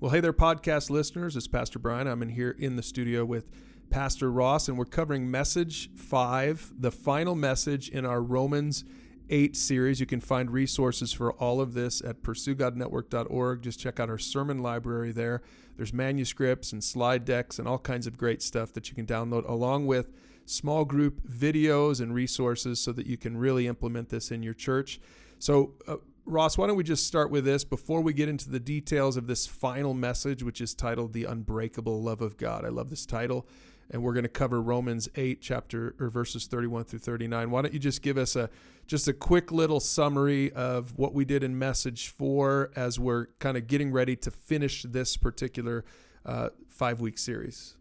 Well, hey there, podcast listeners. It's Pastor Brian. I'm in here in the studio with Pastor Ross, and we're covering message five, the final message in our Romans 8 series. You can find resources for all of this at pursuegodnetwork.org. Just check out our sermon library there. There's manuscripts and slide decks and all kinds of great stuff that you can download, along with small group videos and resources so that you can really implement this in your church. So, uh, Ross, why don't we just start with this before we get into the details of this final message, which is titled The Unbreakable Love of God? I love this title. And we're going to cover Romans 8, chapter or verses 31 through 39. Why don't you just give us a just a quick little summary of what we did in message four as we're kind of getting ready to finish this particular uh, five week series?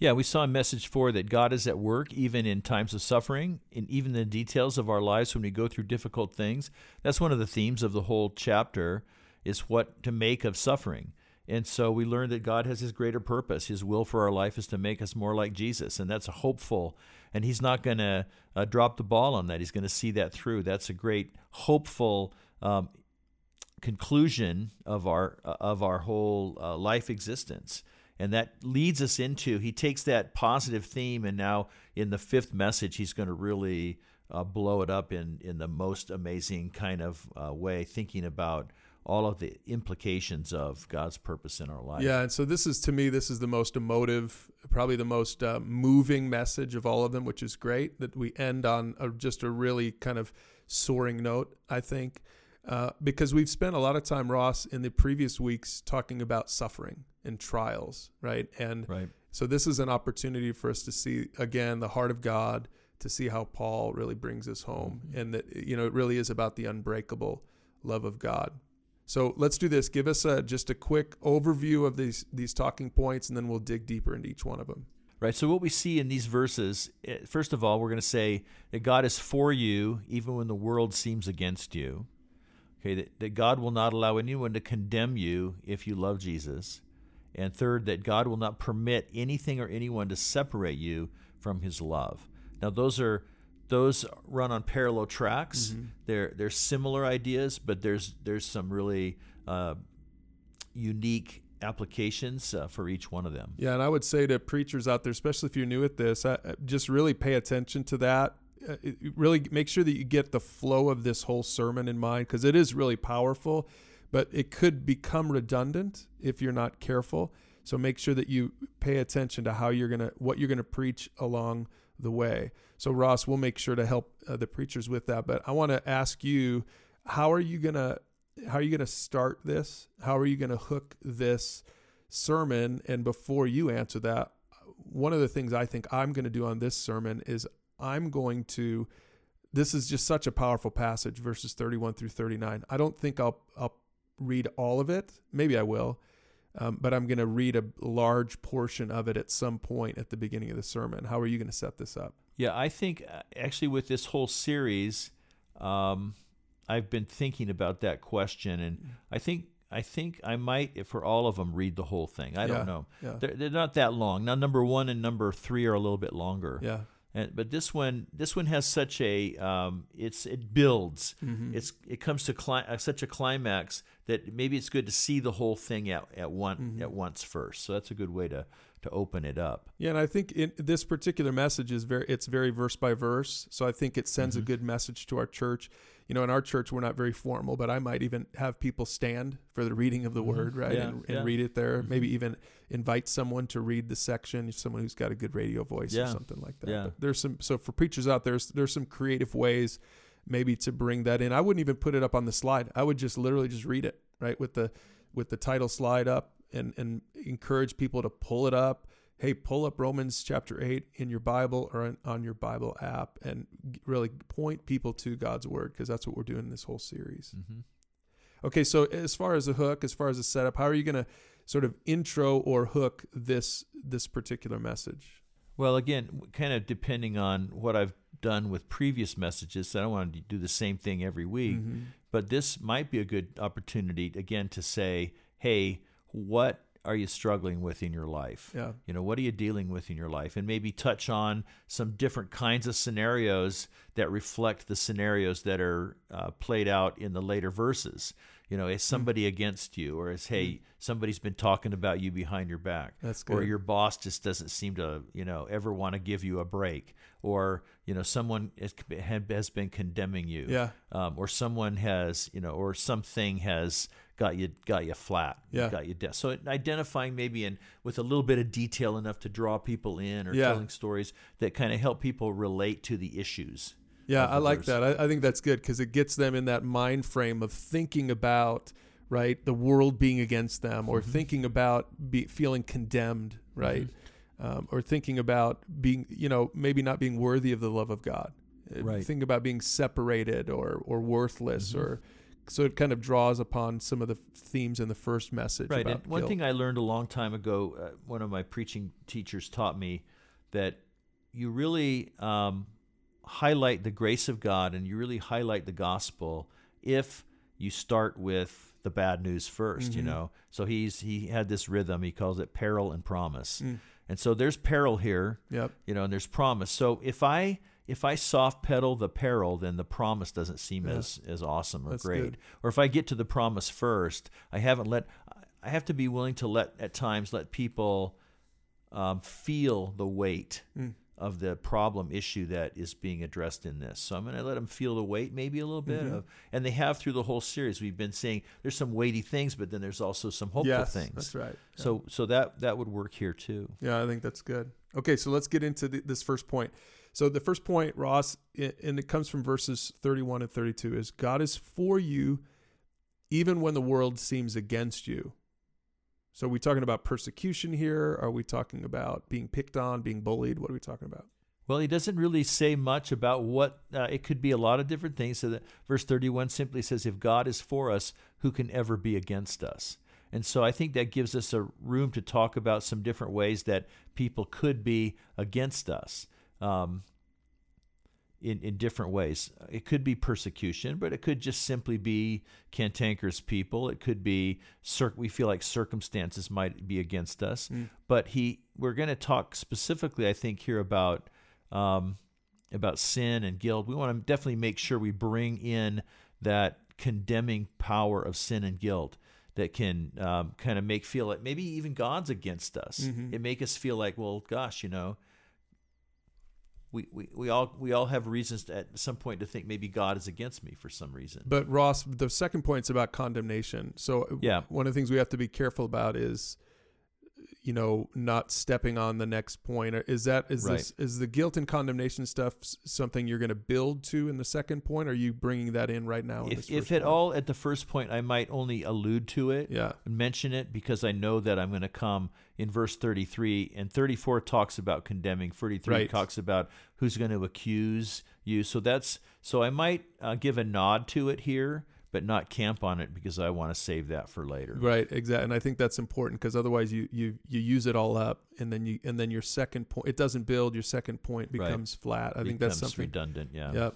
Yeah, we saw in message four that God is at work even in times of suffering, and even the details of our lives when we go through difficult things. That's one of the themes of the whole chapter is what to make of suffering. And so we learn that God has his greater purpose. His will for our life is to make us more like Jesus. And that's a hopeful, and he's not going to uh, drop the ball on that. He's going to see that through. That's a great, hopeful um, conclusion of our, uh, of our whole uh, life existence. And that leads us into, he takes that positive theme, and now in the fifth message, he's going to really uh, blow it up in, in the most amazing kind of uh, way, thinking about all of the implications of God's purpose in our life. Yeah, and so this is to me, this is the most emotive, probably the most uh, moving message of all of them, which is great that we end on a, just a really kind of soaring note. I think uh, because we've spent a lot of time, Ross, in the previous weeks talking about suffering and trials, right? And right. so this is an opportunity for us to see again the heart of God, to see how Paul really brings us home, mm-hmm. and that you know it really is about the unbreakable love of God. So let's do this. Give us a, just a quick overview of these these talking points, and then we'll dig deeper into each one of them. Right. So what we see in these verses, eh, first of all, we're going to say that God is for you even when the world seems against you. Okay, that, that God will not allow anyone to condemn you if you love Jesus. And third, that God will not permit anything or anyone to separate you from his love. Now, those are those run on parallel tracks. Mm-hmm. They're they're similar ideas, but there's there's some really uh, unique applications uh, for each one of them. Yeah, and I would say to preachers out there, especially if you're new at this, uh, just really pay attention to that. Uh, really make sure that you get the flow of this whole sermon in mind because it is really powerful but it could become redundant if you're not careful. So make sure that you pay attention to how you're gonna what you're gonna preach along the way. So Ross, we'll make sure to help uh, the preachers with that. But I want to ask you, how are you gonna how are you gonna start this? How are you gonna hook this sermon? And before you answer that, one of the things I think I'm going to do on this sermon is I'm going to this is just such a powerful passage verses 31 through 39 i don't think i'll i'll read all of it. Maybe I will. Um, but I'm going to read a large portion of it at some point at the beginning of the sermon. How are you going to set this up? Yeah, I think uh, actually with this whole series, um, I've been thinking about that question, and I think I think I might, for all of them, read the whole thing. I yeah, don't know. Yeah. They're, they're not that long. Now, number one and number three are a little bit longer. Yeah. And, but this one, this one has such a, um, it's it builds. Mm-hmm. It's it comes to cli- uh, such a climax that maybe it's good to see the whole thing at at one mm-hmm. at once first. So that's a good way to to open it up. Yeah, and I think in, this particular message is very it's very verse by verse. So I think it sends mm-hmm. a good message to our church you know, in our church, we're not very formal, but I might even have people stand for the reading of the mm-hmm. word, right? Yeah, and, and yeah. read it there. Mm-hmm. Maybe even invite someone to read the section, someone who's got a good radio voice yeah. or something like that. Yeah. But there's some, so for preachers out there, there's some creative ways maybe to bring that in. I wouldn't even put it up on the slide. I would just literally just read it, right? With the, with the title slide up and, and encourage people to pull it up hey, pull up Romans chapter 8 in your Bible or on, on your Bible app and really point people to God's word because that's what we're doing in this whole series. Mm-hmm. Okay, so as far as the hook, as far as the setup, how are you going to sort of intro or hook this this particular message? Well, again, kind of depending on what I've done with previous messages, So I don't want to do the same thing every week, mm-hmm. but this might be a good opportunity again to say, hey, what are you struggling with in your life? Yeah. You know, what are you dealing with in your life? And maybe touch on some different kinds of scenarios that reflect the scenarios that are uh, played out in the later verses. You know, is somebody against you, or is hey, somebody's been talking about you behind your back, That's good. or your boss just doesn't seem to you know ever want to give you a break, or you know someone is, has been condemning you, Yeah. um, or someone has you know, or something has got you got you flat, Yeah. got you down. So identifying maybe in with a little bit of detail enough to draw people in, or Yeah. telling stories that kind of help people relate to the issues. Yeah, I like that. I, I think that's good because it gets them in that mind frame of thinking about right the world being against them, or Mm-hmm. thinking about be, feeling condemned, right, um, or thinking about being you know maybe not being worthy of the love of God. Uh, Right. Thinking about being separated or or worthless, Mhm. or so it kind of draws upon some of the themes in the first message. Right. And one guilt. thing I learned a long time ago, uh, one of my preaching teachers taught me that you really um, highlight the grace of God and you really highlight the gospel if you start with the bad news 1st You Mhm. know, so he's he had this rhythm. He calls it peril and promise. Mm. And so there's peril here, Yep. you know, and there's promise. So if I if I soft pedal the peril, then the promise doesn't seem Yeah. as as awesome or That's great. good. Or if I get to the promise first, I haven't let. I have to be willing to let at times let people um, feel the weight Mm. Of the problem issue that is being addressed in this. So I'm going to let them feel the weight, maybe a little bit Mhm. of, and they have through the whole series. We've been saying there's some weighty things, but then there's also some hopeful yes, things. That's right. Yeah. So so that that would work here too. Yeah, I think that's good. Okay, so let's get into the, this first point. So the first point, Ross, and it comes from verses 31 and 32, is God is for you even when the world seems against you. So are we talking about persecution here? Are we talking about being picked on, being bullied? What are we talking about? Well, he doesn't really say much about what uh, it could be. A lot of different things. So that verse thirty-one simply says, "If God is for us, who can ever be against us?" And so I think that gives us a room to talk about some different ways that people could be against us. Um, in, in different ways. It could be persecution, but it could just simply be cantankerous people. It could be cir- we feel like circumstances might be against us. Mm. But he, we're going to talk specifically, I think, here about um, about sin and guilt. We want to definitely make sure we bring in that condemning power of sin and guilt that can um, kind of make feel like maybe even God's against us. Mhm. It make us feel like, well, gosh, you know, we, we, we all we all have reasons to, at some point to think maybe God is against me for some reason. But Ross, the second point is about condemnation. So Yeah. one of the things we have to be careful about is you know not stepping on the next point is that is Right. this is the guilt and condemnation stuff something you're going to build to in the second point or are you bringing that in right now if if at point? all at the first point I might only allude to it, yeah mention it because I know that I'm going to come in verse 33 and 34 talks about condemning. 33 Right. talks about who's going to accuse you. So that's so I might uh, give a nod to it here, but not camp on it because I want to save that for later. right exactly and i think that's important because otherwise you you you use it all up and then you and then your second point it doesn't build your second point Right. becomes flat i think that's something redundant. Yeah. Yep.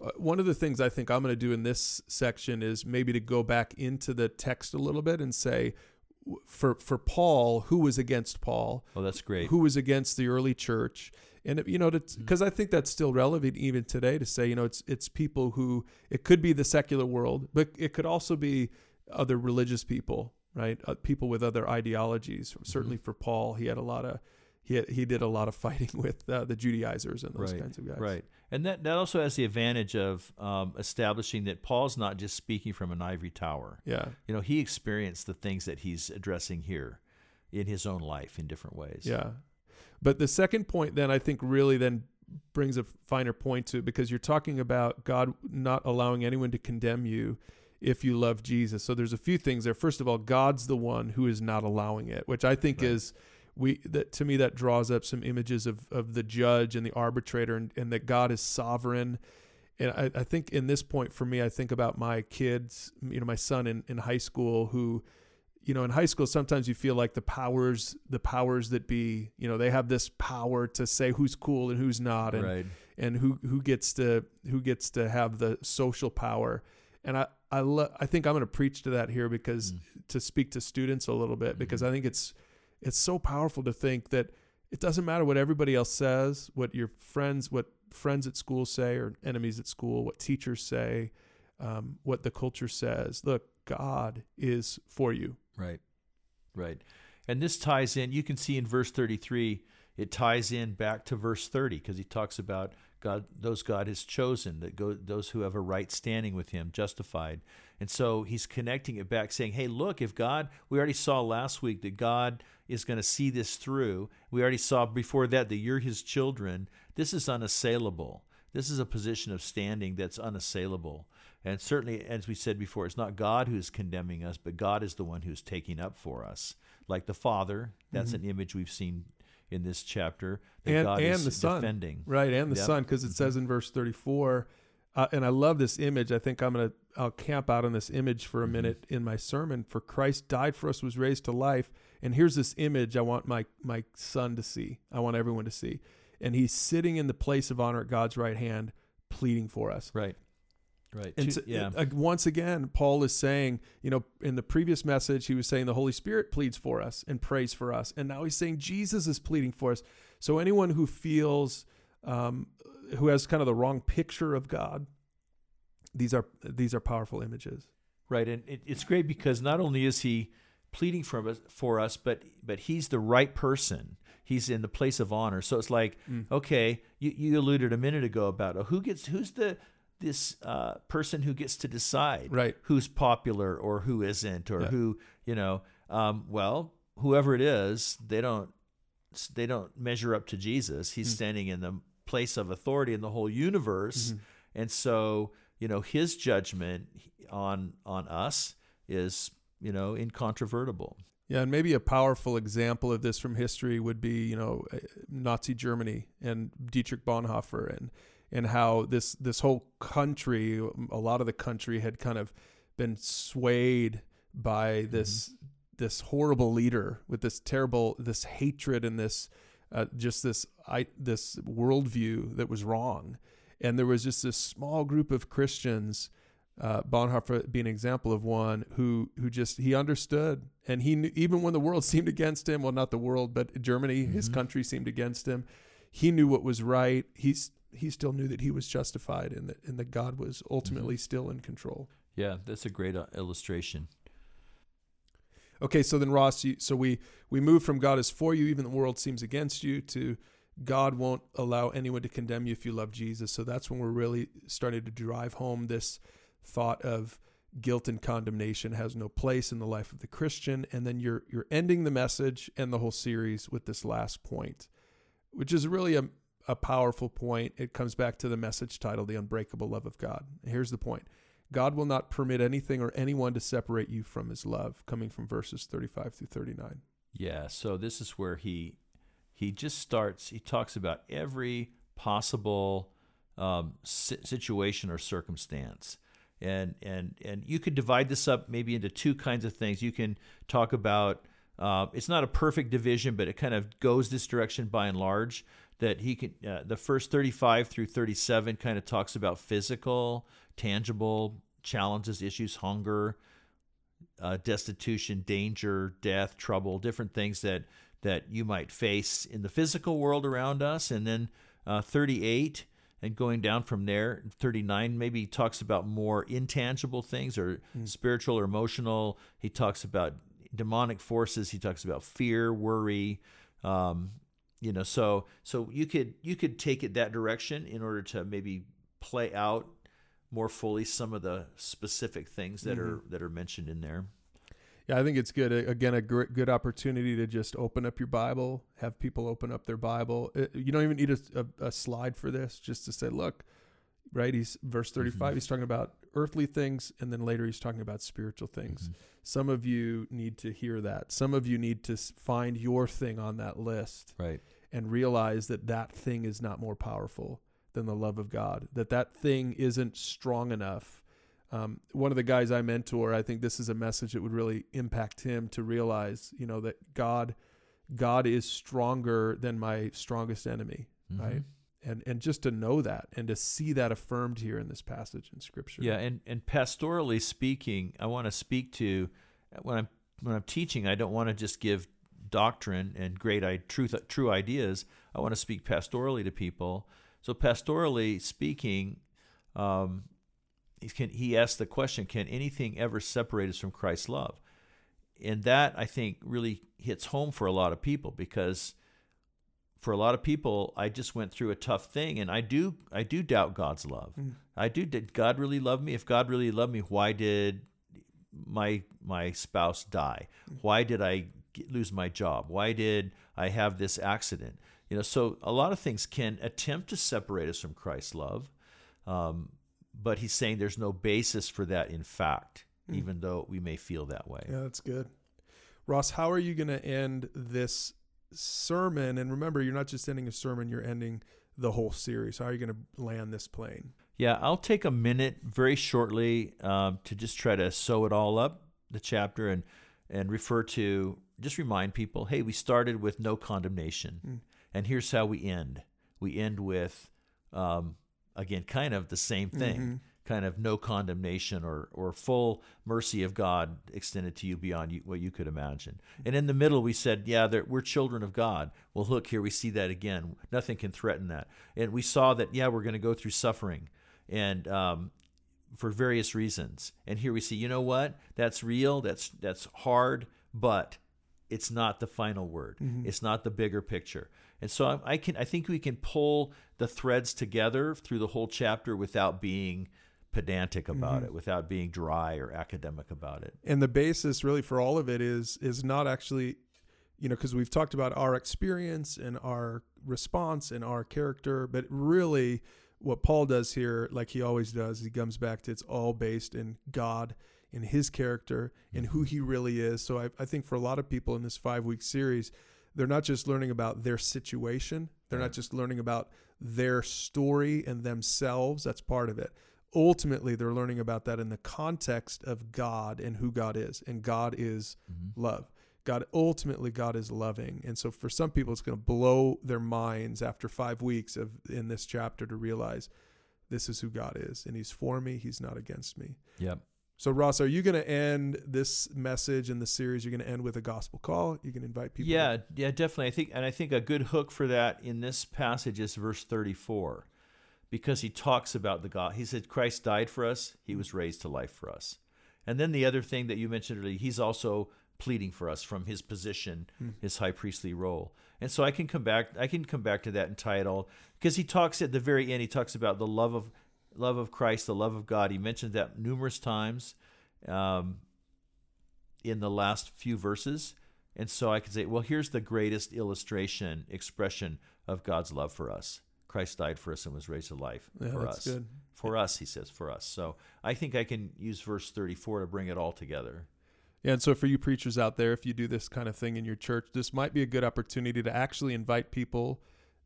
Uh, one of the things I think I'm going to do in this section is maybe to go back into the text a little bit and say, for for Paul, who was against Paul, Oh, that's great. who was against the early church, and it- you know, Mm-hmm. because I think that's still relevant even today to say, you know, it's it's people who it could be the secular world, but it could also be other religious people, right? Uh, people with other ideologies. Mm-hmm. Certainly for Paul, he had a lot of he had, he did a lot of fighting with uh, the Judaizers and those Right, kinds of guys. Right. And that, that also has the advantage of um, establishing that Paul's not just speaking from an ivory tower. Yeah. You know, he experienced the things that he's addressing here in his own life in different ways. Yeah. But the second point then I think really then brings a finer point to it because you're talking about God not allowing anyone to condemn you if you love Jesus. So there's a few things there. First of all, God's the one who is not allowing it, which I think Right. is we that to me that draws up some images of of the judge and the arbitrator and, and that God is sovereign. And I, I think in this point for me, I think about my kids, you know, my son in, in high school who you know in high school sometimes you feel like the powers the powers that be you know they have this power to say who's cool and who's not and Right. and who who gets to who gets to have the social power and i i lo- i think i'm going to preach to that here because Mm. to speak to students a little bit because Mhm. i think it's it's so powerful to think that it doesn't matter what everybody else says what your friends what friends at school say or enemies at school what teachers say um, what the culture says. Look, God is for you. Right, right. And this ties in, you can see in verse 33, it ties in back to verse 30 because he talks about God, those God has chosen, that go, those who have a right standing with Him, justified. And so He's connecting it back, saying, "Hey, look, if God, we already saw last week that God is going to see this through. We already saw before that that you're His children. This is unassailable. This is a position of standing that's unassailable. And certainly, as we said before, it's not God who's condemning us, but God is the one who's taking up for us. Like the Father, that's mm-hmm. an image we've seen in this chapter that and, God and is the son, defending. Right, and the yep. Son, because it mm-hmm. says in verse 34, uh, and I love this image. I think I'm gonna I'll camp out on this image for a mm-hmm. minute in my sermon. For Christ died for us, was raised to life, and here's this image I want my my son to see. I want everyone to see, and he's sitting in the place of honor at God's right hand, pleading for us. Right. Right. And so, yeah. Uh, once again, Paul is saying, you know, in the previous message, he was saying the Holy Spirit pleads for us and prays for us. And now he's saying Jesus is pleading for us. So anyone who feels, um, who has kind of the wrong picture of God, these are these are powerful images. Right. And it, it's great because not only is he pleading for us, for us, but but he's the right person. He's in the place of honor. So it's like, mm. okay, you, you alluded a minute ago about oh, who gets who's the this uh, person who gets to decide right. who's popular or who isn't or yeah. who you know um, well whoever it is they don't they don't measure up to jesus he's mm-hmm. standing in the place of authority in the whole universe mm-hmm. and so you know his judgment on on us is you know incontrovertible yeah, and maybe a powerful example of this from history would be, you know, uh, Nazi Germany and Dietrich Bonhoeffer and and how this this whole country, a lot of the country had kind of been swayed by this mm-hmm. this horrible leader with this terrible this hatred and this uh, just this I, this worldview that was wrong, and there was just this small group of Christians. Uh, Bonhoeffer being an example of one who who just he understood, and he knew, even when the world seemed against him. Well, not the world, but Germany, mm-hmm. his country seemed against him. He knew what was right. He's he still knew that he was justified and that and that God was ultimately mm-hmm. still in control. Yeah, that's a great uh, illustration. Okay, so then Ross, you, so we we move from God is for you, even the world seems against you, to God won't allow anyone to condemn you if you love Jesus. So that's when we're really starting to drive home this thought of guilt and condemnation has no place in the life of the Christian. And then you're you're ending the message and the whole series with this last point, which is really a, a powerful point. It comes back to the message title, The Unbreakable Love of God. Here's the point God will not permit anything or anyone to separate you from his love, coming from verses 35 through 39. Yeah, so this is where he he just starts, he talks about every possible um, situation or circumstance. And, and, and you could divide this up maybe into two kinds of things. You can talk about uh, it's not a perfect division, but it kind of goes this direction by and large that he can uh, the first 35 through 37 kind of talks about physical tangible challenges issues hunger uh, destitution danger death trouble different things that that you might face in the physical world around us. And then uh, 38 and going down from there 39 maybe talks about more intangible things or mm. spiritual or emotional. He talks about demonic forces. He talks about fear worry um, you know so so you could you could take it that direction in order to maybe play out more fully some of the specific things that mm-hmm. are that are mentioned in there yeah i think it's good again a great, good opportunity to just open up your bible have people open up their bible you don't even need a, a, a slide for this just to say look right he's verse 35 mm-hmm. he's talking about earthly things and then later he's talking about spiritual things mm-hmm. some of you need to hear that some of you need to find your thing on that list right and realize that that thing is not more powerful than the love of God, that that thing isn't strong enough. Um, one of the guys I mentor, I think this is a message that would really impact him to realize, you know, that God, God is stronger than my strongest enemy, mm-hmm. right? And and just to know that and to see that affirmed here in this passage in Scripture. Yeah, and and pastorally speaking, I want to speak to when I'm when I'm teaching, I don't want to just give doctrine and great I truth, true ideas. I want to speak pastorally to people. So, pastorally speaking, um, he can he asked the question, can anything ever separate us from Christ's love? And that I think really hits home for a lot of people because for a lot of people, I just went through a tough thing, and I do I do doubt God's love. Mm. I do. Did God really love me? If God really loved me, why did my my spouse die? Why did I lose my job? Why did I have this accident? You know, so a lot of things can attempt to separate us from Christ's love. Um, but he's saying there's no basis for that in fact, mm. even though we may feel that way. Yeah, that's good. Ross, how are you going to end this sermon? And remember, you're not just ending a sermon, you're ending the whole series. How are you going to land this plane? Yeah, I'll take a minute very shortly um, to just try to sew it all up, the chapter, and and refer to just remind people, hey, we started with no condemnation, mm. and here's how we end. We end with um, again, kind of the same thing. Mm-hmm. Kind of no condemnation or, or full mercy of God extended to you beyond you, what you could imagine. And in the middle, we said, yeah, we're children of God. Well, look, here we see that again. Nothing can threaten that. And we saw that, yeah, we're going to go through suffering and um, for various reasons. And here we see, you know what? That's real. That's that's hard, but it's not the final word. Mm-hmm. It's not the bigger picture. And so I, I, can I think we can pull the threads together through the whole chapter without being pedantic about mm-hmm. it, without being dry or academic about it. And the basis really for all of it is is not actually you know because we've talked about our experience and our response and our character, but really what Paul does here like he always does, he comes back to it's all based in God in his character and who he really is. So I, I think for a lot of people in this five week series, they're not just learning about their situation, they're right. not just learning about their story and themselves. That's part of it. Ultimately, they're learning about that in the context of God and who God is. And God is mm-hmm. love. God ultimately God is loving. And so for some people it's going to blow their minds after 5 weeks of in this chapter to realize this is who God is and he's for me, he's not against me. Yep. So, Ross, are you going to end this message in the series? You're going to end with a gospel call. You can invite people. Yeah, to- yeah, definitely. I think, and I think a good hook for that in this passage is verse 34, because he talks about the God. He said, "Christ died for us; He was raised to life for us." And then the other thing that you mentioned earlier, He's also pleading for us from His position, hmm. His high priestly role. And so I can come back. I can come back to that and tie it all because he talks at the very end. He talks about the love of love of Christ, the love of God. He mentions that numerous times um, in the last few verses. And so I could say, well, here's the greatest illustration, expression of God's love for us. Christ died for us and was raised to life yeah, for us. Good. For us, he says, for us. So I think I can use verse 34 to bring it all together. Yeah, and so for you preachers out there, if you do this kind of thing in your church, this might be a good opportunity to actually invite people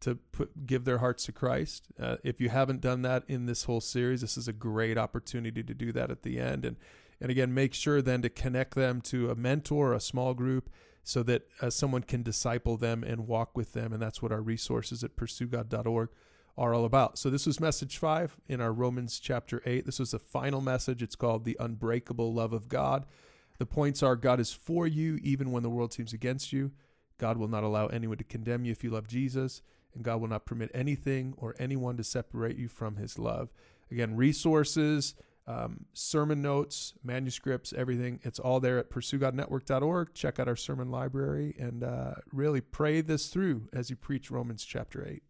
to put give their hearts to Christ. Uh, if you haven't done that in this whole series, this is a great opportunity to do that at the end. And and again, make sure then to connect them to a mentor, a small group, so that uh, someone can disciple them and walk with them. And that's what our resources at pursuegod.org are all about. So this was message five in our Romans chapter eight. This was the final message. It's called the unbreakable love of God. The points are God is for you even when the world seems against you. God will not allow anyone to condemn you if you love Jesus and God will not permit anything or anyone to separate you from his love. Again, resources, um, sermon notes, manuscripts, everything. It's all there at pursuegodnetwork.org. Check out our sermon library and uh, really pray this through as you preach Romans chapter 8.